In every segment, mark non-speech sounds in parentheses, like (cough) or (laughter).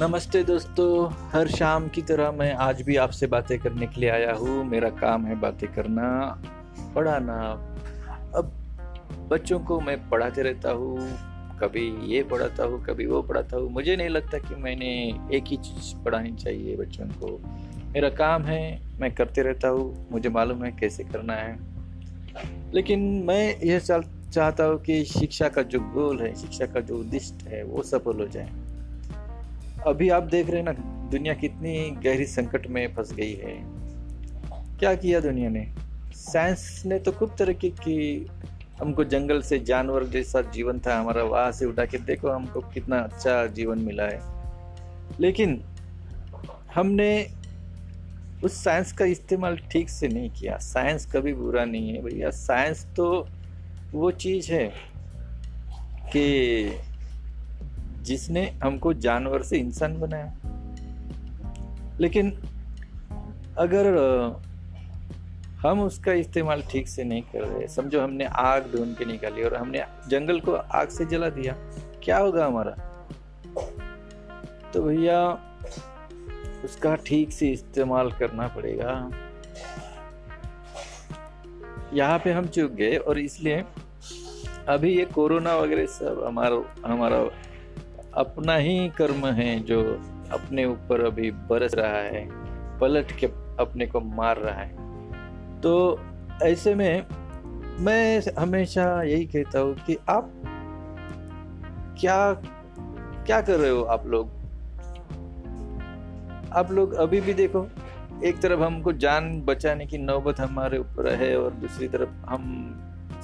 नमस्ते दोस्तों, हर शाम की तरह मैं आज भी आपसे बातें करने के लिए आया हूँ। मेरा काम है बातें करना, पढ़ाना। अब बच्चों को मैं पढ़ाते रहता हूँ, कभी ये पढ़ाता हूँ, कभी वो पढ़ाता हूँ। मुझे नहीं लगता कि मैंने एक ही चीज़ पढ़ानी चाहिए बच्चों को। मेरा काम है, मैं करते रहता हूँ, मुझे मालूम है कैसे करना है। लेकिन मैं यह चाहता हूँ कि शिक्षा का जो गोल है, शिक्षा का जो उद्दिष्ट है, वो सफल हो जाए। अभी आप देख रहे हैं ना, दुनिया कितनी गहरी संकट में फंस गई है। क्या किया दुनिया ने? साइंस ने तो खूब तरक्की की। हमको जंगल से जानवर जैसा जीवन था, हमारा वहाँ से उठा के देखो, हमको कितना अच्छा जीवन मिला है। लेकिन हमने उस साइंस का इस्तेमाल ठीक से नहीं किया। साइंस कभी बुरा नहीं है, भैया। साइंस तो वो चीज़ है कि जिसने हमको जानवर से इंसान बनाया। लेकिन अगर हम उसका इस्तेमाल ठीक से नहीं कर रहे, समझो हमने आग ढूंढ के निकाली और हमने जंगल को आग से जला दिया, क्या होगा हमारा? तो भैया, उसका ठीक से इस्तेमाल करना पड़ेगा। यहाँ पे हम चूक गए और इसलिए अभी ये कोरोना वगैरह सब हमारा हमारा अपना ही कर्म है जो अपने ऊपर अभी बरस रहा है, पलट के अपने को मार रहा है। तो ऐसे में मैं हमेशा यही कहता हूँ कि आप क्या क्या कर रहे हो आप लोग? आप लोग अभी भी देखो, एक तरफ़ हमको जान बचाने की नौबत हमारे ऊपर है और दूसरी तरफ़ हम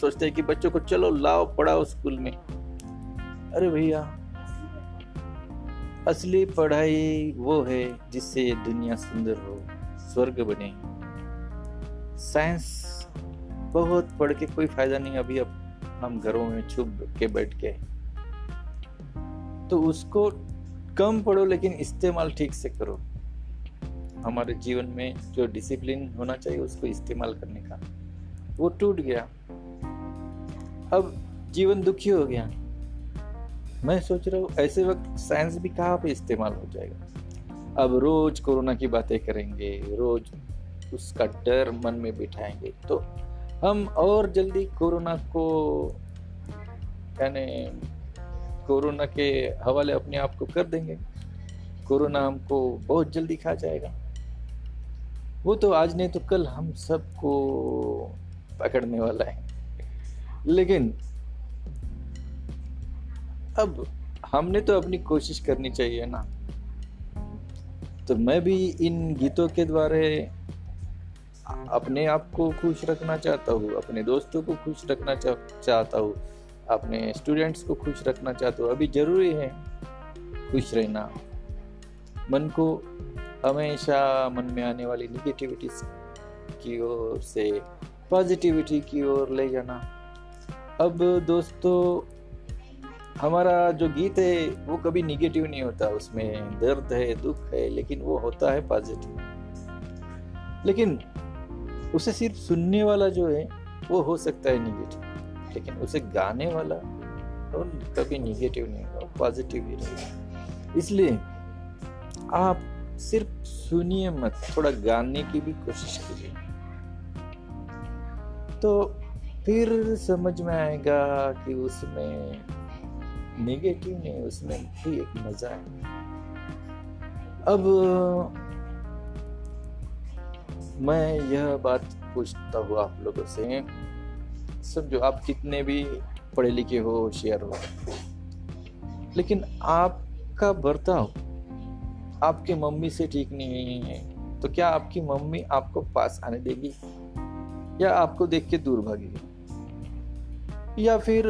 सोचते हैं कि बच्चों को चलो लाओ, पढ़ाओ स्कूल में। अरे भैया असली पढ़ाई वो है जिससे दुनिया सुंदर हो, स्वर्ग बने। साइंस बहुत पढ़ के कोई फ़ायदा नहीं, अभी अब हम घरों में छुप के बैठ के तो उसको कम पढ़ो, लेकिन इस्तेमाल ठीक से करो। हमारे जीवन में जो डिसिप्लिन होना चाहिए, उसको इस्तेमाल करने का, वो टूट गया। अब जीवन दुखी हो गया। मैं सोच रहा हूँ, ऐसे वक्त साइंस भी कहाँ पे इस्तेमाल हो जाएगा? अब रोज कोरोना की बातें करेंगे, रोज उसका डर मन में बिठाएँगे तो हम और जल्दी कोरोना को, यानी कोरोना के हवाले अपने आप को कर देंगे। कोरोना हमको बहुत जल्दी खा जाएगा। वो तो आज नहीं तो कल हम सबको पकड़ने वाला है। लेकिन अब हमने तो अपनी कोशिश करनी चाहिए ना। तो मैं भी इन गीतों के द्वारा अपने आप को खुश रखना चाहता हूँ, अपने दोस्तों को खुश रखना चाहता हूँ, अपने स्टूडेंट्स को खुश रखना चाहता हूँ। अभी ज़रूरी है खुश रहना। मन को हमेशा मन में आने वाली निगेटिविटी की ओर से पॉजिटिविटी की ओर ले जाना। अब दोस्तों हमारा जो गीत है, वो कभी निगेटिव नहीं होता। उसमें दर्द है, दुख है, लेकिन वो होता है पॉजिटिव लेकिन उसे सिर्फ़ सुनने वाला जो है, वो हो सकता है निगेटिव लेकिन उसे गाने वाला, वो कभी निगेटिव नहीं होगा पॉजिटिव ही रहेगा। इसलिए आप सिर्फ़ सुनिए मत, थोड़ा गाने की भी कोशिश कीजिए। तो फिर समझ में आएगा कि उसमें नेगेटिव नहीं उसमें भी एक मज़ा है। अब, मैं यह बात पूछता हूँ आप लोगों से, सब जो आप कितने भी पढ़े लिखे हो, होशियार हो, लेकिन आपका बर्ताव, आपके मम्मी से ठीक नहीं है तो क्या आपकी मम्मी आपको पास आने देगी? या आपको देख के दूर भागेगी या फिर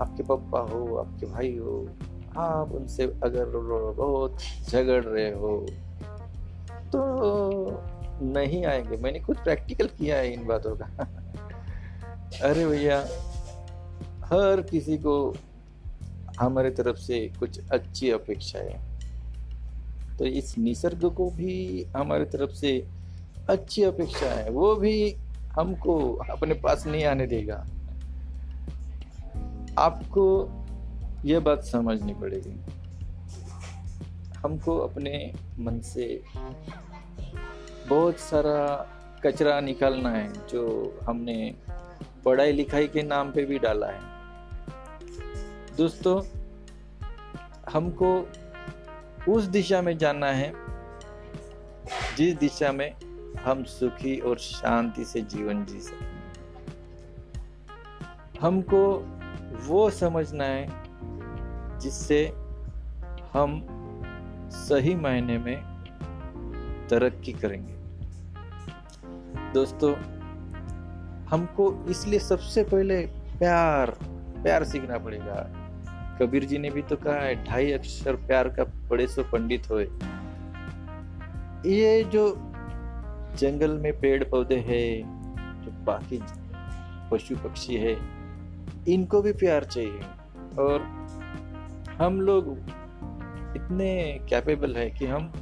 आपके पापा हो, आपके भाई हो, आप उनसे अगर बहुत झगड़ रहे हो तो नहीं आएँगे। मैंने खुद प्रैक्टिकल किया है इन बातों का। (laughs) अरे भैया, हर किसी को हमारे तरफ़ से कुछ अच्छी अपेक्षा है। तो इस निसर्ग को भी हमारे तरफ़ से अच्छी अपेक्षा है। वो भी हमको अपने पास नहीं आने देगा। आपको यह बात समझनी पड़ेगी। हमको अपने मन से बहुत सारा कचरा निकालना है, जो हमने पढ़ाई लिखाई के नाम पे भी डाला है। दोस्तों, हमको उस दिशा में जाना है, जिस दिशा में हम सुखी और शांति से जीवन जी सकें हमको वो समझना है जिससे हम सही मायने में तरक्की करेंगे। दोस्तों, हमको इसलिए सबसे पहले प्यार प्यार सीखना पड़ेगा। कबीर जी ने भी तो कहा है, ढाई अक्षर प्यार का बड़े सो पंडित होए। ये जो जंगल में पेड़ पौधे हैं, जो बाकी पशु पक्षी है इनको भी प्यार चाहिए। और हम लोग इतने कैपेबल है कि हम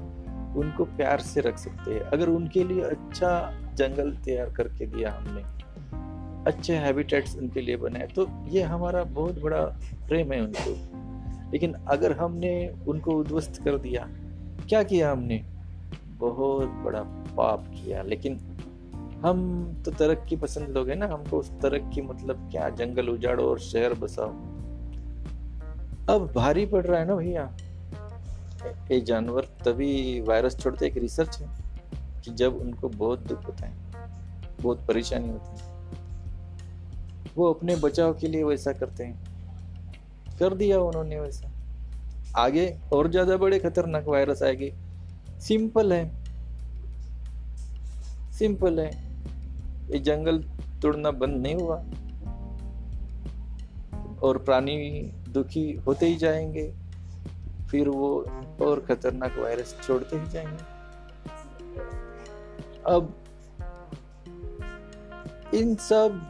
उनको प्यार से रख सकते हैं। अगर उनके लिए अच्छा जंगल तैयार करके दिया हमने, अच्छे हैबिटेट्स उनके लिए बनाए तो ये हमारा बहुत बड़ा प्रेम है उनको। लेकिन अगर हमने उनको उद्वस्त कर दिया, क्या किया हमने? बहुत बड़ा पाप किया। लेकिन हम तो तरक्की पसंद लोग हैं ना, हमको उस तरक्की मतलब क्या, जंगल उजाड़ो और शहर बसाओ। अब भारी पड़ रहा है ना भैया। ये जानवर तभी वायरस छोड़ते, एक रिसर्च है कि जब उनको बहुत दुख होता है, बहुत परेशानी होती है, वो अपने बचाव के लिए वैसा करते हैं। कर दिया उन्होंने वैसा। आगे और ज़्यादा बड़े खतरनाक वायरस आएँगे। सिंपल है। सिंपल है। ये जंगल तोड़ना बंद नहीं हुआ। और प्राणी दुखी होते ही जाएँगे, फिर वो और खतरनाक वायरस छोड़ते ही जाएँगे। अब इन सब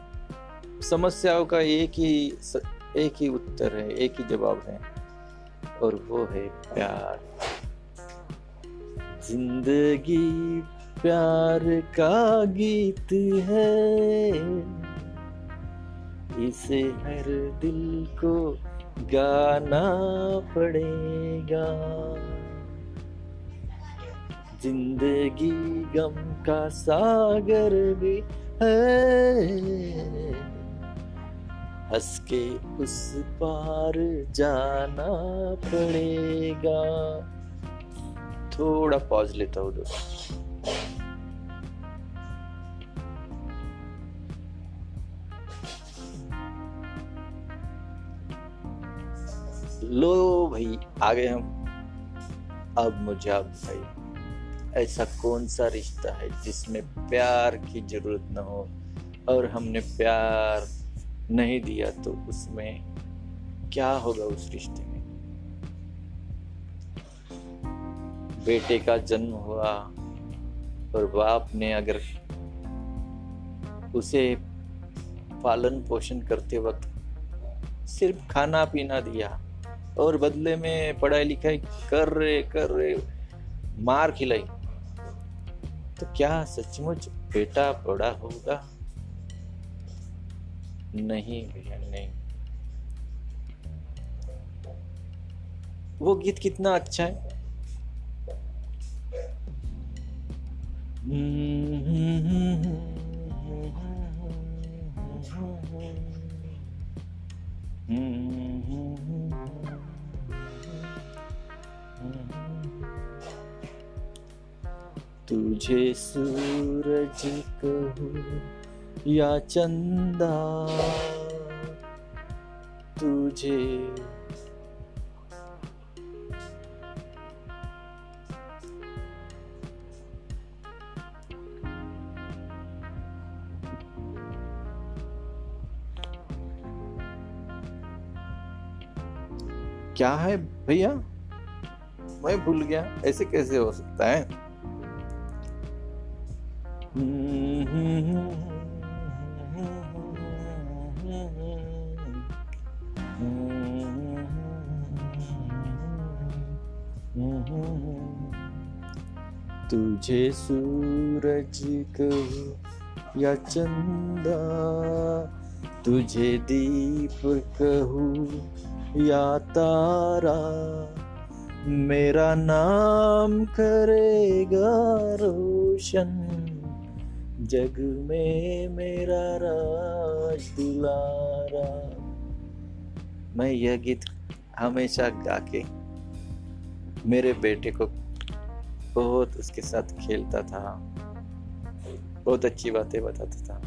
समस्याओं का एक ही एक ही उत्तर है, एक ही जवाब है, और वो है प्यार। ज़िंदगी प्यार का गीत है। इसे हर दिल को गाना पड़ेगा। ज़िंदगी गम का सागर भी है। हंस के उस पार जाना पड़ेगा। थोड़ा पॉज लेता हूँ दोस्तों। लो भाई, आ गए हम। अब मुझे आप बताइए, ऐसा कौन सा रिश्ता है जिसमें प्यार की ज़रूरत ना हो और हमने प्यार नहीं दिया तो उसमें क्या होगा उस रिश्ते में? बेटे का जन्म हुआ और बाप ने अगर उसे पालन पोषण करते वक्त सिर्फ़ खाना पीना दिया और बदले में पढ़ाई लिखाई कर रहे कर रहे, मार खिलाई। तो क्या सचमुच बेटा बड़ा होगा? नहीं भैया नहीं। वो गीत कितना अच्छा है? तुझे सूरज कहूँ या चंदा, तुझे क्या है भैया? मैं भूल गया। ऐसे कैसे हो सकता है? तुझे सूरज कहूँ या चंदा, तुझे दीप कहूँ या तारा, मेरा नाम करेगा रोशन, जग में मेरा राज दुलारा। मैं यह गीत हमेशा गा के मेरे बेटे को बहुत उसके साथ खेलता था। बहुत अच्छी बातें बताता था।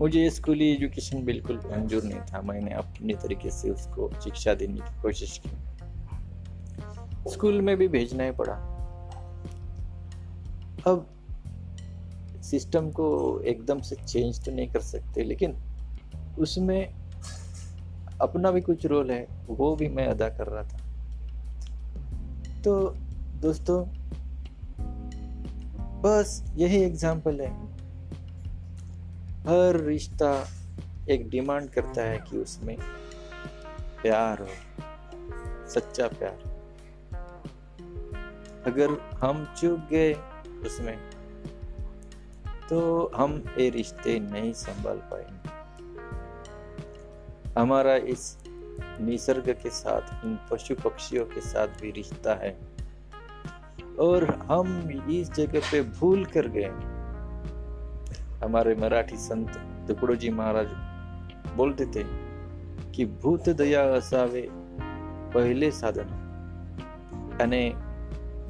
मुझे स्कूली एजुकेशन बिल्कुल मंजूर नहीं था। मैंने अपने तरीके से उसको शिक्षा देने की कोशिश की। स्कूल में भी भेजना ही पड़ा। अब सिस्टम को एकदम से चेंज तो नहीं कर सकते, लेकिन उसमें अपना भी कुछ रोल है, वो भी मैं अदा कर रहा था। तो दोस्तों, बस यही एग्ज़ाम्पल है। हर रिश्ता एक डिमांड करता है कि उसमें प्यार हो, सच्चा प्यार। अगर हम चूक गए उसमें तो हम ये रिश्ते नहीं संभाल पाएँगे। हमारा इस निसर्ग के साथ इन पशु पक्षियों के साथ भी रिश्ता है। और हम इस जगह पे भूल कर गए। हमारे मराठी संत तुकडोजी महाराज बोलते थे कि भूत दया असावे पहले साधन। यानी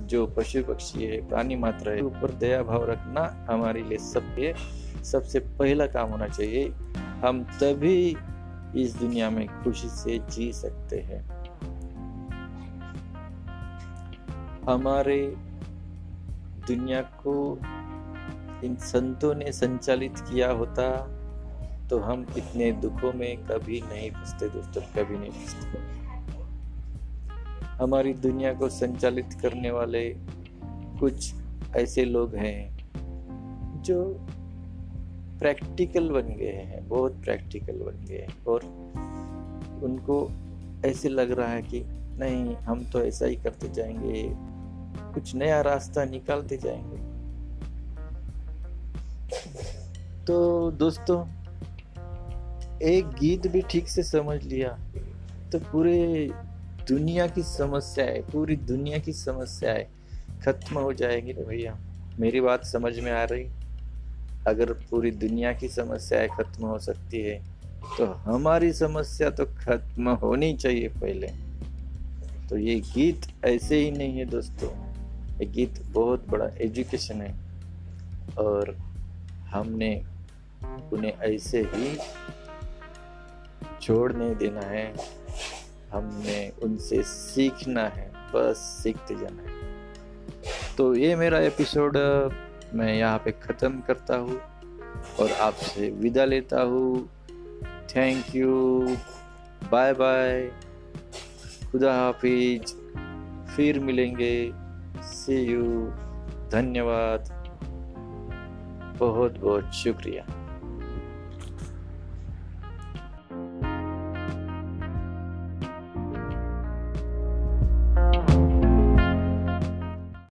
जो पशु पक्षी है, प्राणी मात्र है ऊपर दया भाव रखना हमारे लिए सबके, सबसे पहला काम होना चाहिए। हम तभी इस दुनिया में खुशी से जी सकते हैं। हमारे दुनिया को इन संतों ने संचालित किया होता तो हम इतने दुखों में कभी नहीं फंसते, दोस्तों, कभी नहीं फंसते। हमारी दुनिया को संचालित करने वाले कुछ ऐसे लोग हैं, जो प्रैक्टिकल बन गए हैं, बहुत प्रैक्टिकल बन गए हैं। और उनको ऐसे लग रहा है कि नहीं, हम तो ऐसा ही करते जाएँगे, कुछ नया रास्ता निकालते जाएँगे। तो दोस्तों, एक गीत भी ठीक से समझ लिया तो पूरे दुनिया की समस्या है, पूरी दुनिया की समस्या है, खत्म हो जाएगी भैया? मेरी बात समझ में आ रही? अगर पूरी दुनिया की समस्याएँ खत्म हो सकती है तो हमारी समस्या तो खत्म होनी चाहिए पहले। तो ये गीत ऐसे ही नहीं है दोस्तों। ये गीत बहुत बड़ा एजुकेशन है। और हमने उन्हें ऐसे ही छोड़ नहीं देना है। हमने उनसे सीखना है। बस सीखते जाना है। तो ये मेरा एपिसोड मैं यहाँ पे ख़त्म करता हूँ और आपसे विदा लेता हूँ। थैंक यू बाय बाय खुदा हाफिज। फिर मिलेंगे। सी यू धन्यवाद। बहुत बहुत शुक्रिया।